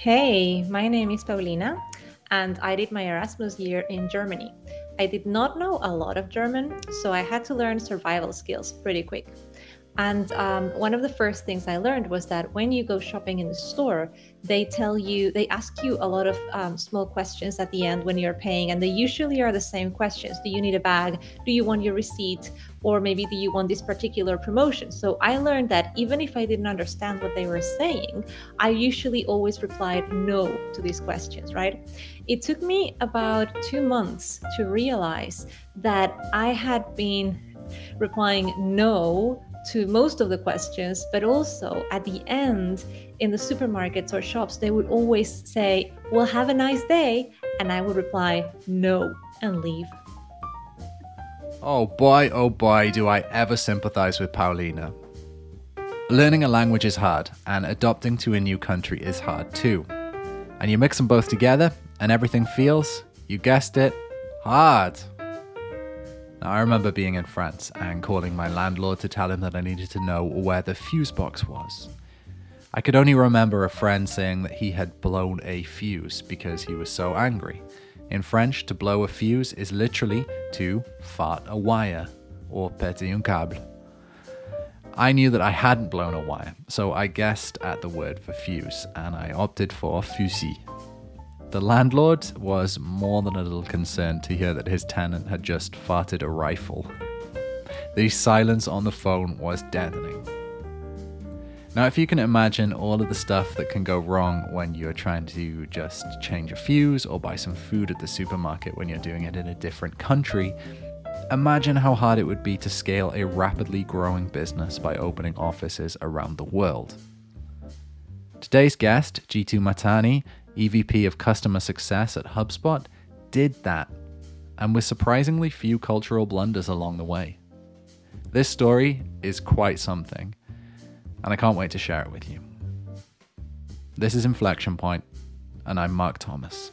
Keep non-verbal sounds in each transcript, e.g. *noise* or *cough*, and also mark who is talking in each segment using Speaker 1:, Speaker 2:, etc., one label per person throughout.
Speaker 1: Hey, my name is Paulina, and I did my Erasmus year in Germany. I did not know a lot of German, so I had to learn survival skills pretty quick. And um, one of the first things I learned was that when you go shopping in the store, they tell you, they ask you a lot of um, small questions at the end when you're paying. And they usually are the same questions Do you need a bag? Do you want your receipt? Or maybe do you want this particular promotion? So I learned that even if I didn't understand what they were saying, I usually always replied no to these questions, right? It took me about two months to realize that I had been replying no to most of the questions, but also at the end in the supermarkets or shops, they would always say, Well, have a nice day. And I would reply, No, and leave.
Speaker 2: Oh boy, oh boy, do I ever sympathize with Paulina. Learning a language is hard, and adopting to a new country is hard too. And you mix them both together, and everything feels, you guessed it, hard. Now, I remember being in France and calling my landlord to tell him that I needed to know where the fuse box was. I could only remember a friend saying that he had blown a fuse because he was so angry. In French, to blow a fuse is literally to fart a wire or péter un câble. I knew that I hadn't blown a wire, so I guessed at the word for fuse and I opted for fusil. The landlord was more than a little concerned to hear that his tenant had just farted a rifle. The silence on the phone was deafening. Now, if you can imagine all of the stuff that can go wrong when you're trying to just change a fuse or buy some food at the supermarket when you're doing it in a different country, imagine how hard it would be to scale a rapidly growing business by opening offices around the world. Today's guest, Jeetu Mahtani, EVP of Customer Success at HubSpot, did that, and with surprisingly few cultural blunders along the way. This story is quite something, and I can't wait to share it with you. This is Inflection Point, and I'm Marc Thomas.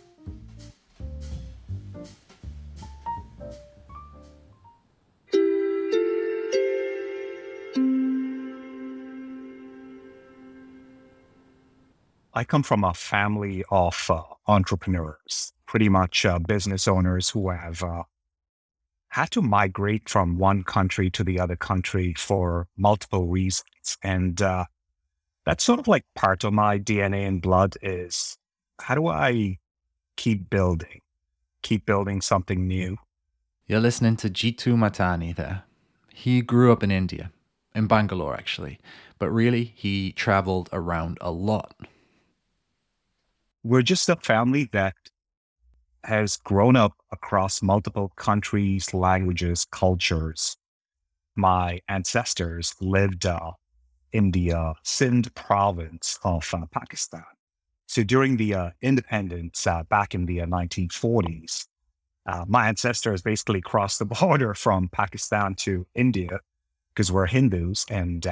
Speaker 3: I come from a family of uh, entrepreneurs, pretty much uh, business owners who have uh, had to migrate from one country to the other country for multiple reasons. And uh, that's sort of like part of my DNA and blood is how do I keep building, keep building something new?
Speaker 2: You're listening to Jeetu Mahtani there. He grew up in India, in Bangalore actually, but really he traveled around a lot
Speaker 3: we're just a family that has grown up across multiple countries, languages, cultures. My ancestors lived uh, in the uh, Sindh province of uh, Pakistan. So during the uh, independence uh, back in the 1940s, uh, my ancestors basically crossed the *laughs* border from Pakistan to India because we're Hindus and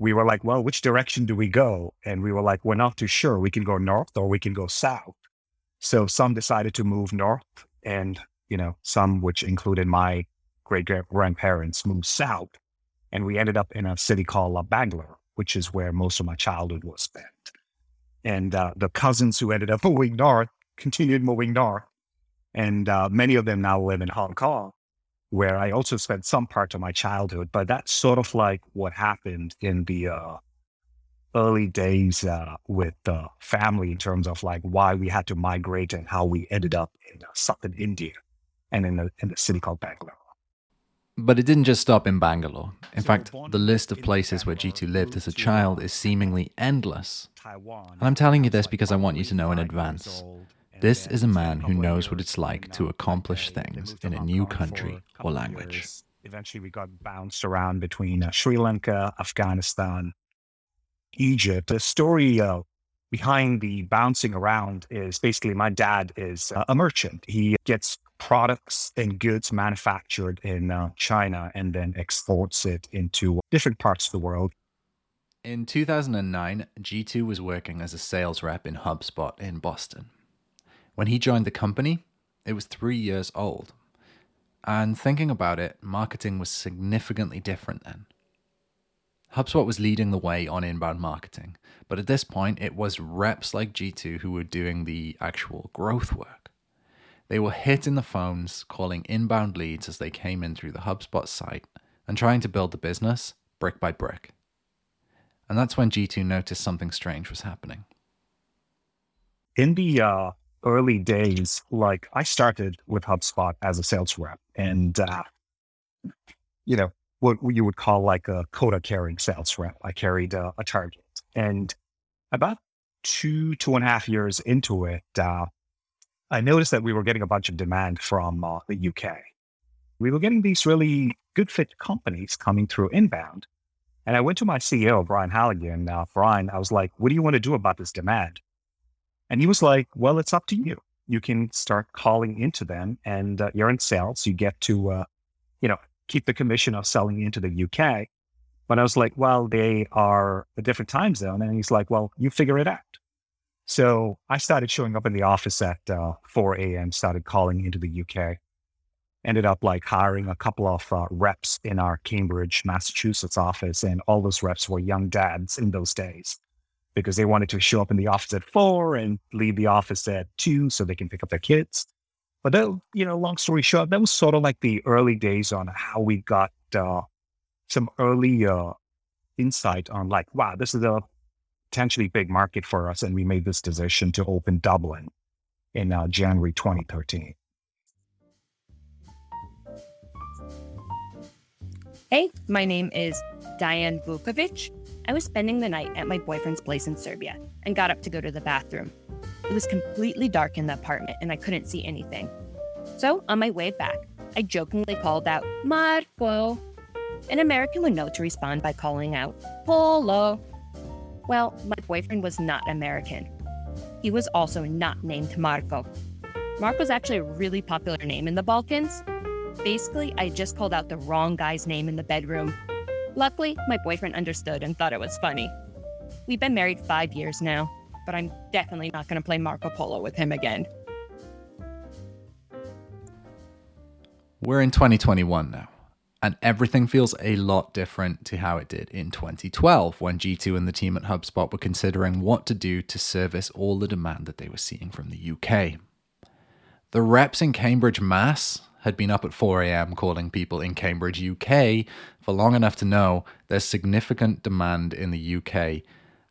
Speaker 3: we were like, well, which direction do we go? And we were like, we're not too sure. We can go north or we can go south. So some decided to move north and, you know, some, which included my great grandparents, moved south. And we ended up in a city called uh, Bangalore, which is where most of my childhood was spent. And uh, the cousins who ended up *laughs* moving north continued moving north. And uh, many of them now live in Hong Kong where I also spent some part of my childhood. But that's sort of like what happened in the uh, early days uh, with the family in terms of like why we had to migrate and how we ended up in uh, southern India and in a, in a city called Bangalore.
Speaker 2: But it didn't just stop in Bangalore. In so fact, the list of places where Jeetu lived as a child is seemingly endless. And I'm telling you this because I want you to know in advance. This is a man who knows what it's like to accomplish things in a new country or language.
Speaker 3: Eventually, we got bounced around between uh, Sri Lanka, Afghanistan, Egypt. The story uh, behind the bouncing around is basically my dad is uh, a merchant. He gets products and goods manufactured in uh, China and then exports it into different parts of the world.
Speaker 2: In 2009, Jeetu was working as a sales rep in HubSpot in Boston. When he joined the company, it was three years old. And thinking about it, marketing was significantly different then. HubSpot was leading the way on inbound marketing, but at this point, it was reps like Jeetu who were doing the actual growth work. They were hitting the phones, calling inbound leads as they came in through the HubSpot site, and trying to build the business brick by brick. And that's when Jeetu noticed something strange was happening.
Speaker 3: In the uh, early days, like I started with HubSpot as a sales rep, and uh, you know what you would call like a quota carrying sales rep. I carried uh, a target, and about two two and a half years into it, uh, I noticed that we were getting a bunch of demand from uh, the UK. We were getting these really good fit companies coming through inbound. And I went to my CEO, Brian Halligan. Now, Brian, I was like, what do you want to do about this demand? And he was like, well, it's up to you. You can start calling into them and uh, you're in sales. You get to, uh, you know, keep the commission of selling into the UK. But I was like, well, they are a different time zone. And he's like, well, you figure it out. So I started showing up in the office at uh, 4 a.m., started calling into the UK, ended up like hiring a couple of uh, reps in our Cambridge, Massachusetts office. And all those reps were young dads in those days because they wanted to show up in the office at four and leave the office at two so they can pick up their kids. But that, you know, long story short, that was sort of like the early days on how we got uh, some early uh, insight on like, wow, this is a potentially big market for us. And we made this decision to open Dublin in uh, January 2013.
Speaker 4: Hey, my name is Diane Vukovic. I was spending the night at my boyfriend's place in Serbia and got up to go to the bathroom. It was completely dark in the apartment and I couldn't see anything. So, on my way back, I jokingly called out, Marco. An American would know to respond by calling out, Polo. Well, my boyfriend was not American. He was also not named Marco. Marco's actually a really popular name in the Balkans. Basically, I just called out the wrong guy's name in the bedroom. Luckily, my boyfriend understood and thought it was funny. We've been married five years now, but I'm definitely not going to play Marco Polo with him again.
Speaker 2: We're in 2021 now and everything feels a lot different to how it did in 2012 when Jeetu and the team at HubSpot were considering what to do to service all the demand that they were seeing from the UK. The reps in Cambridge, Mass had been up at 4 a.m. calling people in Cambridge, UK long enough to know there's significant demand in the UK,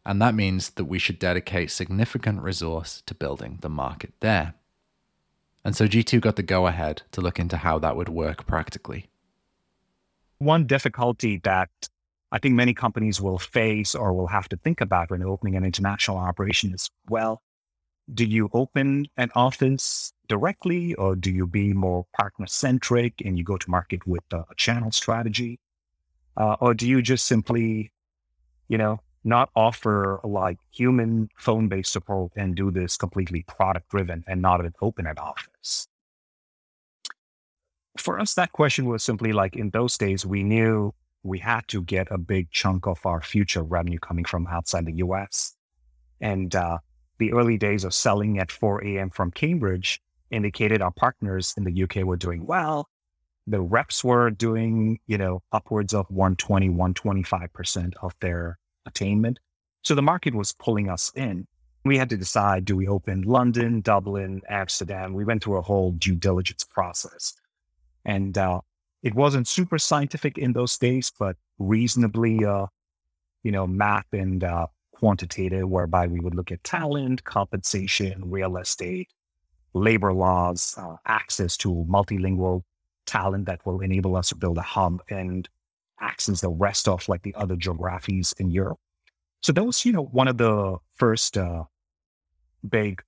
Speaker 2: and that means that we should dedicate significant resource to building the market there. And so Jeetu got the go ahead to look into how that would work practically.
Speaker 3: One difficulty that I think many companies will face or will have to think about when opening an international operation is well, do you open an office directly or do you be more partner centric and you go to market with a channel strategy? Uh, or do you just simply, you know, not offer like human phone based support and do this completely product driven and not an open an office? for us, that question was simply like in those days, we knew we had to get a big chunk of our future revenue coming from outside the US. And uh, the early days of selling at 4 a.m. from Cambridge indicated our partners in the UK were doing well. The reps were doing, you know, upwards of 120, 125% of their attainment. So the market was pulling us in. We had to decide do we open London, Dublin, Amsterdam? We went through a whole due diligence process. And uh, it wasn't super scientific in those days, but reasonably, uh, you know, math and uh, quantitative, whereby we would look at talent, compensation, real estate, labor laws, uh, access to multilingual talent that will enable us to build a hub and access the rest of like the other geographies in Europe. So that was, you know, one of the first uh, big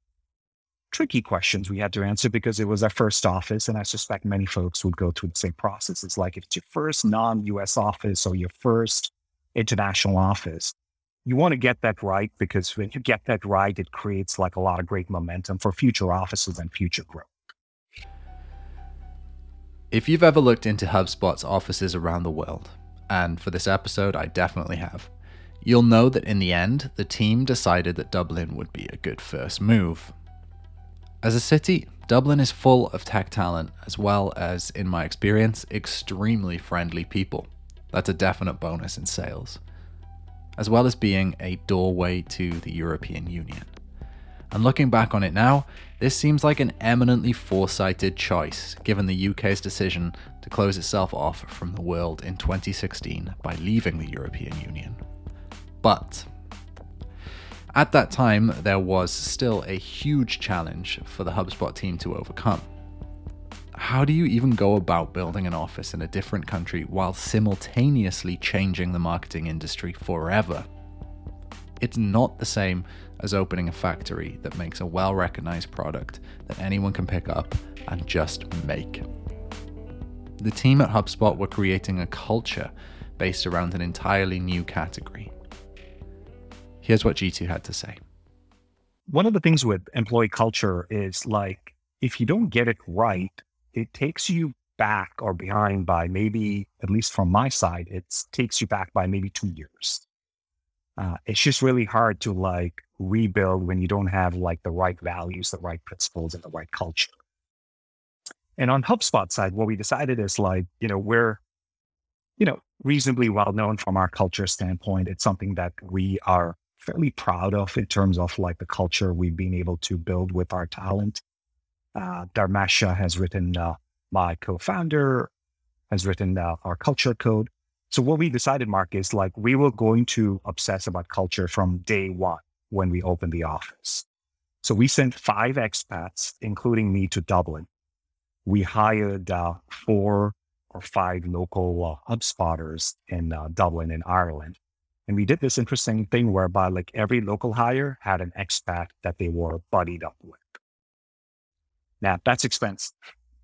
Speaker 3: tricky questions we had to answer because it was our first office. And I suspect many folks would go through the same process. It's like if it's your first non US office or your first international office, you want to get that right because when you get that right, it creates like a lot of great momentum for future offices and future growth.
Speaker 2: If you've ever looked into HubSpot's offices around the world, and for this episode, I definitely have, you'll know that in the end, the team decided that Dublin would be a good first move. As a city, Dublin is full of tech talent, as well as, in my experience, extremely friendly people. That's a definite bonus in sales. as well as being a doorway to the European Union. And looking back on it now, this seems like an eminently foresighted choice, given the UK's decision to close itself off from the world in 2016 by leaving the European Union. But at that time, there was still a huge challenge for the HubSpot team to overcome. How do you even go about building an office in a different country while simultaneously changing the marketing industry forever? It's not the same as opening a factory that makes a well recognized product that anyone can pick up and just make. The team at HubSpot were creating a culture based around an entirely new category. Here's what Jeetu had to say.
Speaker 3: One of the things with employee culture is like, if you don't get it right, it takes you back or behind by maybe, at least from my side, it takes you back by maybe two years. Uh, it's just really hard to like rebuild when you don't have like the right values, the right principles, and the right culture. And on HubSpot side, what we decided is like, you know, we're, you know, reasonably well known from our culture standpoint. It's something that we are fairly proud of in terms of like the culture we've been able to build with our talent. Uh, Dharmesh Shah has written, uh, my co-founder has written uh, our culture code. So what we decided, Marc, is like we were going to obsess about culture from day one when we opened the office. So we sent five expats, including me, to Dublin. We hired uh, four or five local uh, HubSpotters in uh, Dublin in Ireland. And we did this interesting thing whereby like every local hire had an expat that they were buddied up with. Now that's expensive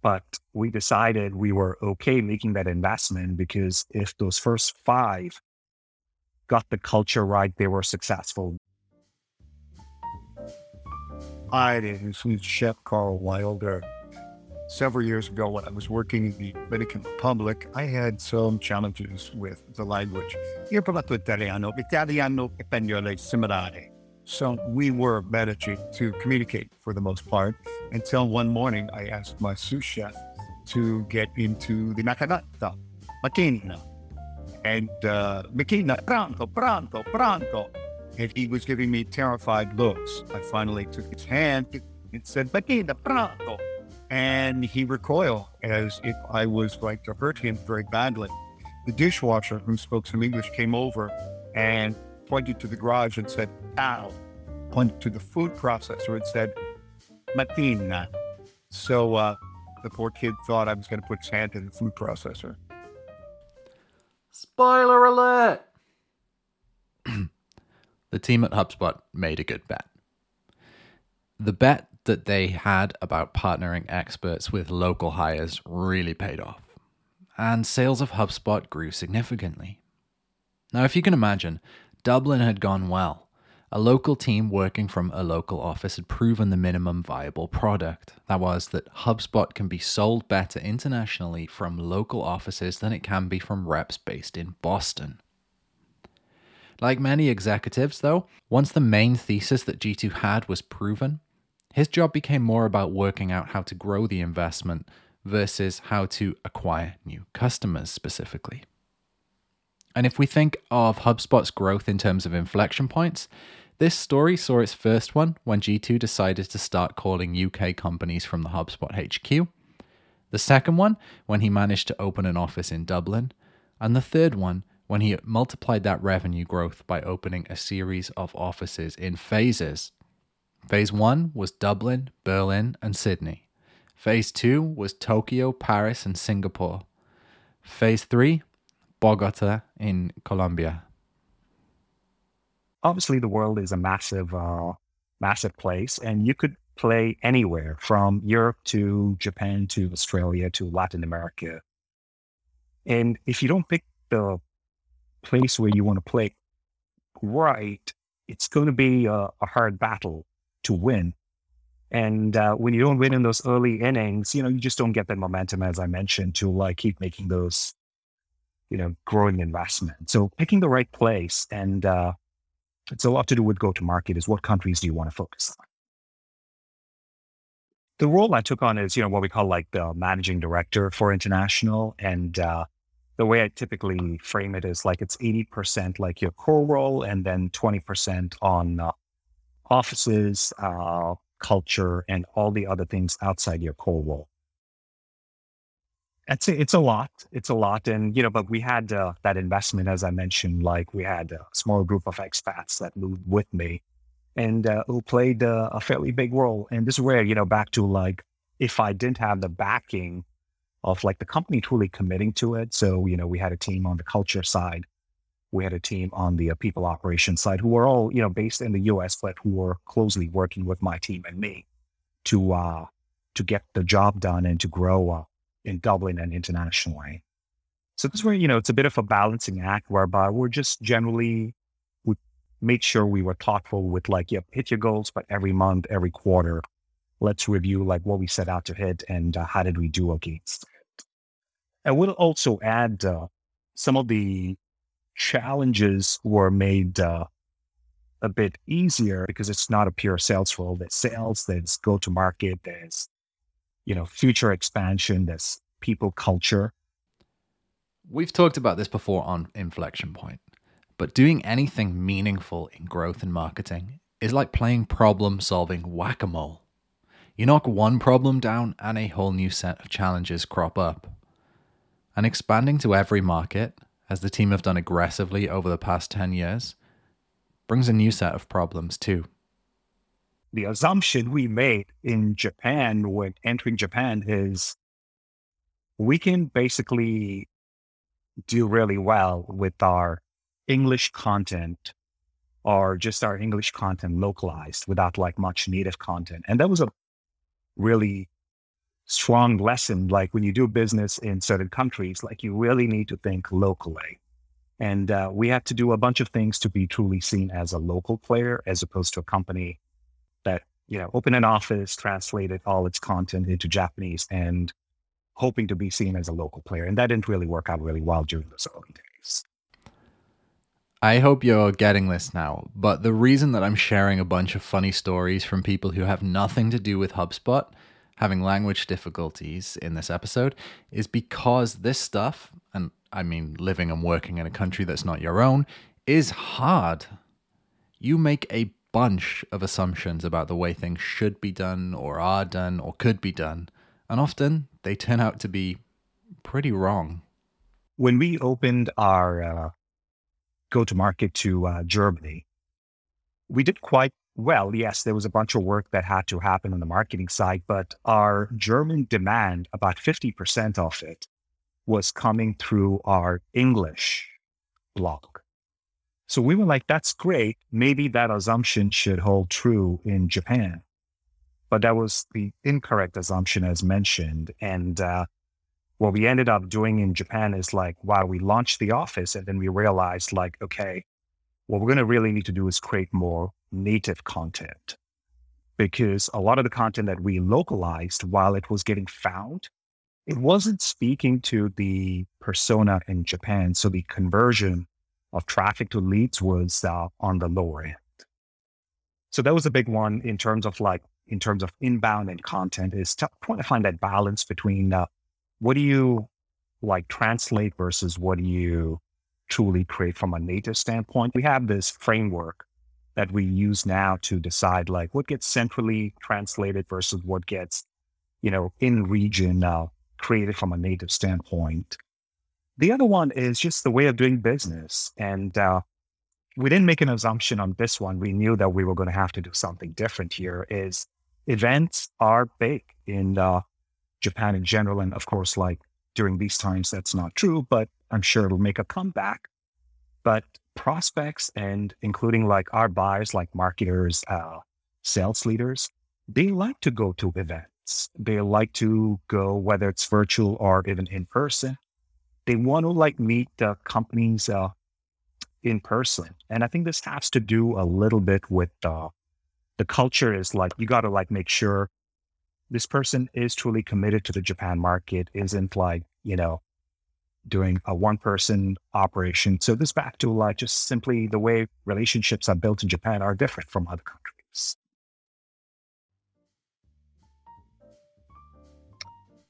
Speaker 3: but we decided we were okay making that investment because if those first five got the culture right, they were successful.
Speaker 5: This is Chef Karl Wilder. Several years ago, when I was working in the Dominican Republic, I had some challenges with the language. Io ho italiano, italiano spagnolo similare. So we were managing to communicate for the most part until one morning I asked my sous chef to get into the macchinetta, macchina. And uh, macchina, pronto, pronto, pronto. And he was giving me terrified looks. I finally took his hand and said, macchina, pronto. And he recoiled as if I was going to hurt him very badly. The dishwasher, who spoke some English, came over and pointed to the garage and said, ow, pointed to the food processor and said, Matina. So uh, the poor kid thought I was going to put his hand in the food processor.
Speaker 2: Spoiler alert! *clears throat* the team at HubSpot made a good bet. The bet that they had about partnering experts with local hires really paid off, and sales of HubSpot grew significantly. Now, if you can imagine, Dublin had gone well a local team working from a local office had proven the minimum viable product. That was, that HubSpot can be sold better internationally from local offices than it can be from reps based in Boston. Like many executives, though, once the main thesis that Jeetu had was proven, his job became more about working out how to grow the investment versus how to acquire new customers specifically. And if we think of HubSpot's growth in terms of inflection points, this story saw its first one when Jeetu decided to start calling UK companies from the HubSpot HQ. The second one when he managed to open an office in Dublin. And the third one when he multiplied that revenue growth by opening a series of offices in phases. Phase one was Dublin, Berlin, and Sydney. Phase two was Tokyo, Paris, and Singapore. Phase three, Bogota in Colombia
Speaker 3: obviously the world is a massive, uh, massive place, and you could play anywhere from Europe to Japan to Australia to Latin America. And if you don't pick the place where you want to play right, it's going to be a, a hard battle to win. And uh, when you don't win in those early innings, you know, you just don't get that momentum, as I mentioned, to like keep making those, you know, growing investment. So picking the right place and uh, it's a lot to do with go to market is what countries do you want to focus on? The role I took on is, you know, what we call like the managing director for international. And uh, the way I typically frame it is like it's 80% like your core role and then 20% on uh, offices, uh, culture, and all the other things outside your core role. I'd say it's a lot. It's a lot. And, you know, but we had uh, that investment, as I mentioned, like we had a small group of expats that moved with me and uh, who played uh, a fairly big role. And this is where, you know, back to like, if I didn't have the backing of like the company truly committing to it. So, you know, we had a team on the culture side. We had a team on the uh, people operations side who were all, you know, based in the US, but who were closely working with my team and me to, uh, to get the job done and to grow in Dublin and internationally. So this is where, you know, it's a bit of a balancing act whereby we're just generally, we made sure we were thoughtful with like, yep, hit your goals, but every month, every quarter, let's review like what we set out to hit and uh, how did we do against it. I will also add uh, some of the challenges were made uh, a bit easier because it's not a pure sales role. There's sales, there's go to market, there's you know, future expansion, this people culture.
Speaker 2: We've talked about this before on Inflection Point, but doing anything meaningful in growth and marketing is like playing problem solving whack a mole. You knock one problem down and a whole new set of challenges crop up. And expanding to every market, as the team have done aggressively over the past 10 years, brings a new set of problems too
Speaker 3: the assumption we made in Japan when entering Japan is we can basically do really well with our English content or just our English content localized without like much native content. And that was a really strong lesson. Like when you do business in certain countries, like you really need to think locally. And uh, we had to do a bunch of things to be truly seen as a local player as opposed to a company you know, open an office, translated all its content into Japanese and hoping to be seen as a local player. And that didn't really work out really well during those early days.
Speaker 2: I hope you're getting this now, but the reason that I'm sharing a bunch of funny stories from people who have nothing to do with HubSpot having language difficulties in this episode is because this stuff, and I mean living and working in a country that's not your own, is hard. You make a bunch of assumptions about the way things should be done, or are done, or could be done. And often they turn out to be pretty wrong.
Speaker 3: When we opened our uh, go to market to uh, Germany, we did quite well. Yes, there was a bunch of work that had to happen on the marketing side, but our German demand, about 50% of it, was coming through our English blog. So we were like, that's great. Maybe that assumption should hold true in Japan. But that was the incorrect assumption, as mentioned. And uh, what we ended up doing in Japan is like, wow, we launched the office and then we realized, like, okay, what we're going to really need to do is create more native content. Because a lot of the content that we localized while it was getting found, it wasn't speaking to the persona in Japan. So the conversion of traffic to leads was uh, on the lower end. So that was a big one in terms of like, in terms of inbound and content is to, find that balance between uh, what do you like translate versus what do you truly create from a native standpoint. We have this framework that we use now to decide like what gets centrally translated versus what gets, you know, in region uh, created from a native standpoint. The other one is just the way of doing business. And uh, we didn't make an assumption on this one. We knew that we were going to have to do something different here is events are big in uh, Japan in general. And of course, like during these times, that's not true, but I'm sure it'll make a comeback. But prospects and including like our buyers, like marketers, uh, sales leaders, they like to go to events. They like to go, whether it's virtual or even in person they want to like meet the companies uh, in person. And I think this has to do a little bit with uh, the culture is like, you got to like make sure this person is truly committed to the Japan market, isn't like, you know, doing a one person operation. So this back to like just simply the way relationships are built in Japan are different from other countries.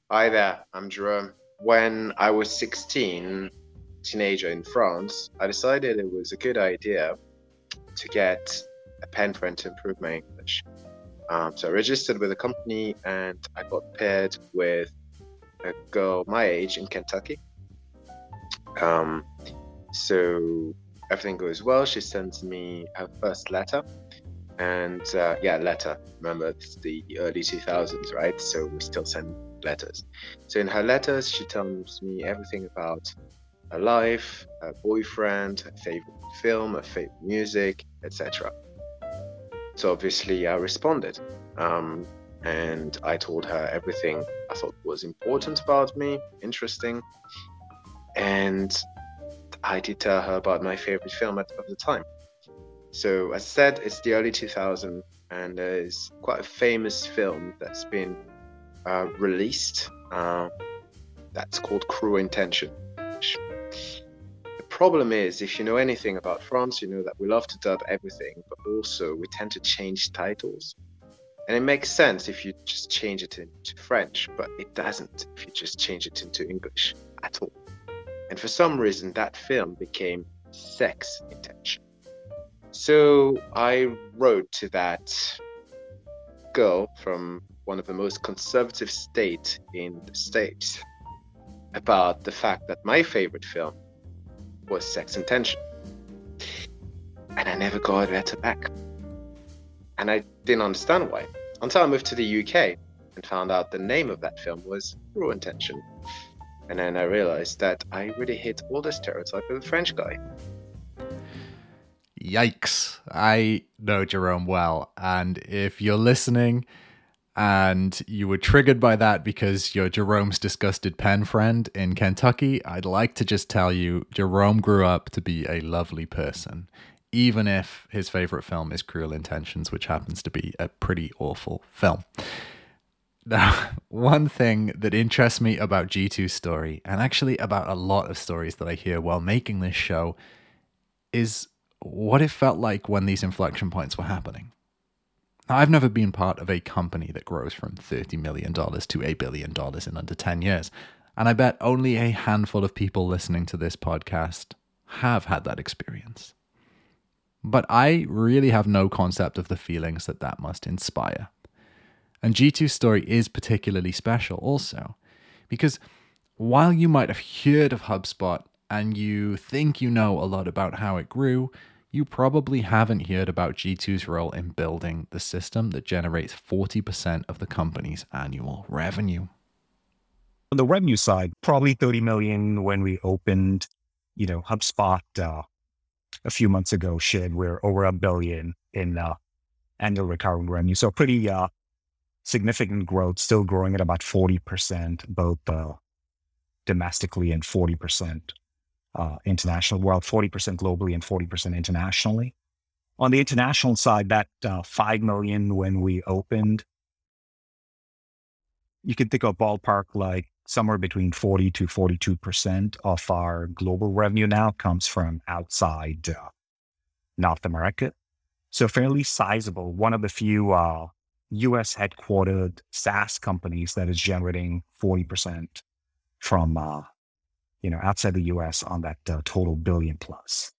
Speaker 6: Hi there, I'm Jerome when I was 16, teenager in France, I decided it was a good idea to get a pen friend to improve my English. Um, so I registered with a company and I got paired with a girl my age in Kentucky. Um, so everything goes well. She sends me her first letter. And uh, yeah, letter. Remember, it's the early 2000s, right? So we still send letters. So in her letters, she tells me everything about her life, her boyfriend, her favorite film, her favorite music, etc. So obviously, I responded. Um, and I told her everything I thought was important about me, interesting. And I did tell her about my favorite film at, the time. So, as I said, it's the early 2000s, and there's quite a famous film that's been uh, released uh, that's called Cruel Intention. The problem is, if you know anything about France, you know that we love to dub everything, but also we tend to change titles. And it makes sense if you just change it into French, but it doesn't if you just change it into English at all. And for some reason, that film became Sex Intention. So I wrote to that girl from one of the most conservative states in the States about the fact that my favorite film was Sex Intention. And I never got a letter back. And I didn't understand why until I moved to the UK and found out the name of that film was Cruel Intention. And then I realized that I really hit all the stereotype of the French guy.
Speaker 2: Yikes. I know Jerome well. And if you're listening and you were triggered by that because you're Jerome's disgusted pen friend in Kentucky, I'd like to just tell you Jerome grew up to be a lovely person even if his favorite film is Cruel Intentions, which happens to be a pretty awful film. Now, *laughs* one thing that interests me about Jeetu's story, and actually about a lot of stories that I hear while making this show, is what it felt like when these inflection points were happening. Now, I've never been part of a company that grows from $30 million to a billion dollars in under 10 years, and I bet only a handful of people listening to this podcast have had that experience. But I really have no concept of the feelings that that must inspire. And Jeetu's story is particularly special also, because while you might have heard of HubSpot and you think you know a lot about how it grew, you probably haven't heard about Jeetu's role in building the system that generates 40% of the company's annual revenue.
Speaker 3: On the revenue side, probably 30 million when we opened, you know, HubSpot uh, a few months ago shared we're over a billion in uh, annual recurring revenue. So pretty uh, significant growth, still growing at about 40%, both uh, domestically and 40% uh, international, world 40% globally and 40% internationally. On the international side, that uh, 5 million when we opened, you can think of ballpark like somewhere between 40 to 42% of our global revenue now comes from outside uh, North America. So fairly sizable, one of the few uh, US headquartered SaaS companies that is generating 40% from, uh, you know, outside the US on that uh, total billion plus.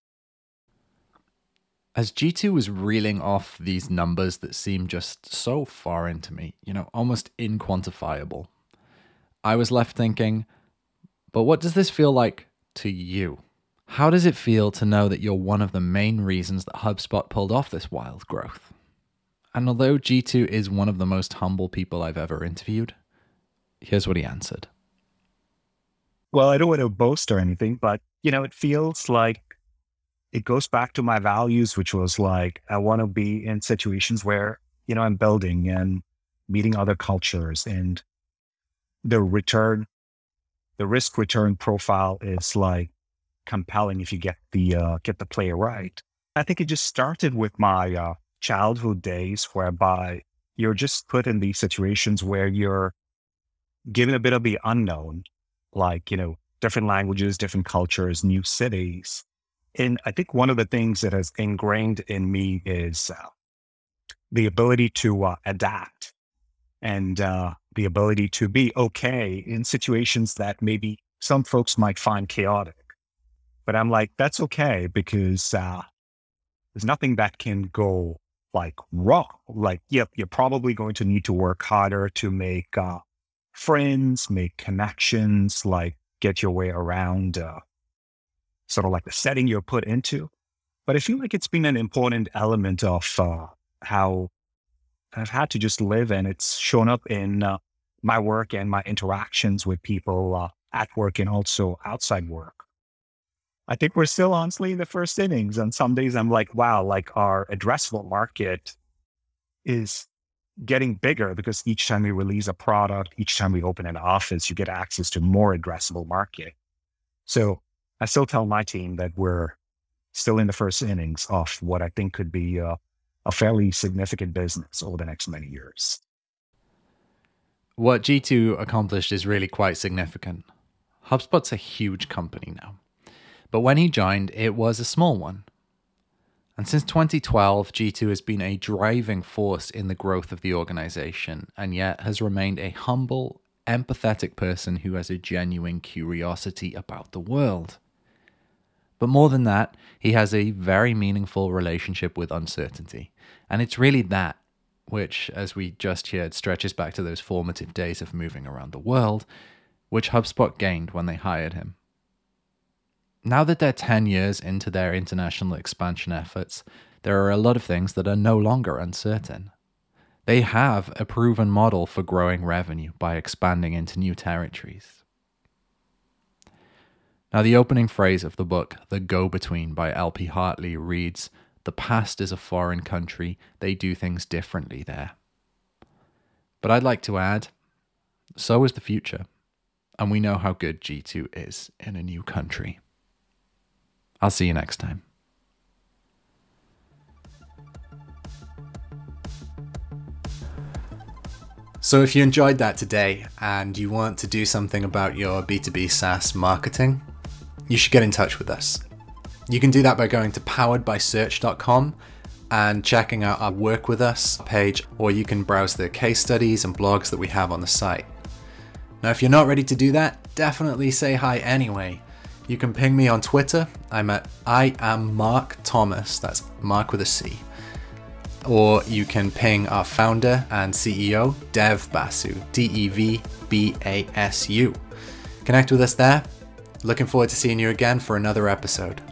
Speaker 2: As Jeetu was reeling off these numbers that seemed just so foreign to me, you know, almost inquantifiable, I was left thinking, but what does this feel like to you? How does it feel to know that you're one of the main reasons that HubSpot pulled off this wild growth? And although Jeetu is one of the most humble people I've ever interviewed, here's what he answered.
Speaker 3: Well, I don't want to boast or anything, but you know, it feels like it goes back to my values, which was like I want to be in situations where, you know, I'm building and meeting other cultures and the return, the risk return profile is like compelling if you get the uh, get the player right. I think it just started with my uh, childhood days, whereby you're just put in these situations where you're given a bit of the unknown, like you know different languages, different cultures, new cities. And I think one of the things that has ingrained in me is uh, the ability to uh, adapt and uh, the ability to be okay in situations that maybe some folks might find chaotic. But I'm like, that's okay because uh, there's nothing that can go like wrong. Like, yep, you're probably going to need to work harder to make uh, friends, make connections, like get your way around uh, sort of like the setting you're put into. But I feel like it's been an important element of uh, how I've had to just live, and it's shown up in uh, my work and my interactions with people uh, at work and also outside work. I think we're still honestly in the first innings. And some days I'm like, wow, like our addressable market is getting bigger because each time we release a product, each time we open an office, you get access to more addressable market. So I still tell my team that we're still in the first innings of what I think could be a, a fairly significant business over the next many years.
Speaker 2: What Jeetu accomplished is really quite significant. HubSpot's a huge company now. But when he joined, it was a small one. And since 2012, Jeetu has been a driving force in the growth of the organization, and yet has remained a humble, empathetic person who has a genuine curiosity about the world. But more than that, he has a very meaningful relationship with uncertainty. And it's really that, which, as we just heard, stretches back to those formative days of moving around the world, which HubSpot gained when they hired him. Now that they're 10 years into their international expansion efforts, there are a lot of things that are no longer uncertain. They have a proven model for growing revenue by expanding into new territories. Now, the opening phrase of the book, The Go Between by L.P. Hartley, reads The past is a foreign country, they do things differently there. But I'd like to add, so is the future, and we know how good Jeetu is in a new country. I'll see you next time. So, if you enjoyed that today and you want to do something about your B2B SaaS marketing, you should get in touch with us. You can do that by going to poweredbysearch.com and checking out our Work With Us page, or you can browse the case studies and blogs that we have on the site. Now, if you're not ready to do that, definitely say hi anyway. You can ping me on Twitter. I'm at I am Marc Thomas. That's Marc with a C. Or you can ping our founder and CEO, Dev Basu, D E V B A S U. Connect with us there. Looking forward to seeing you again for another episode.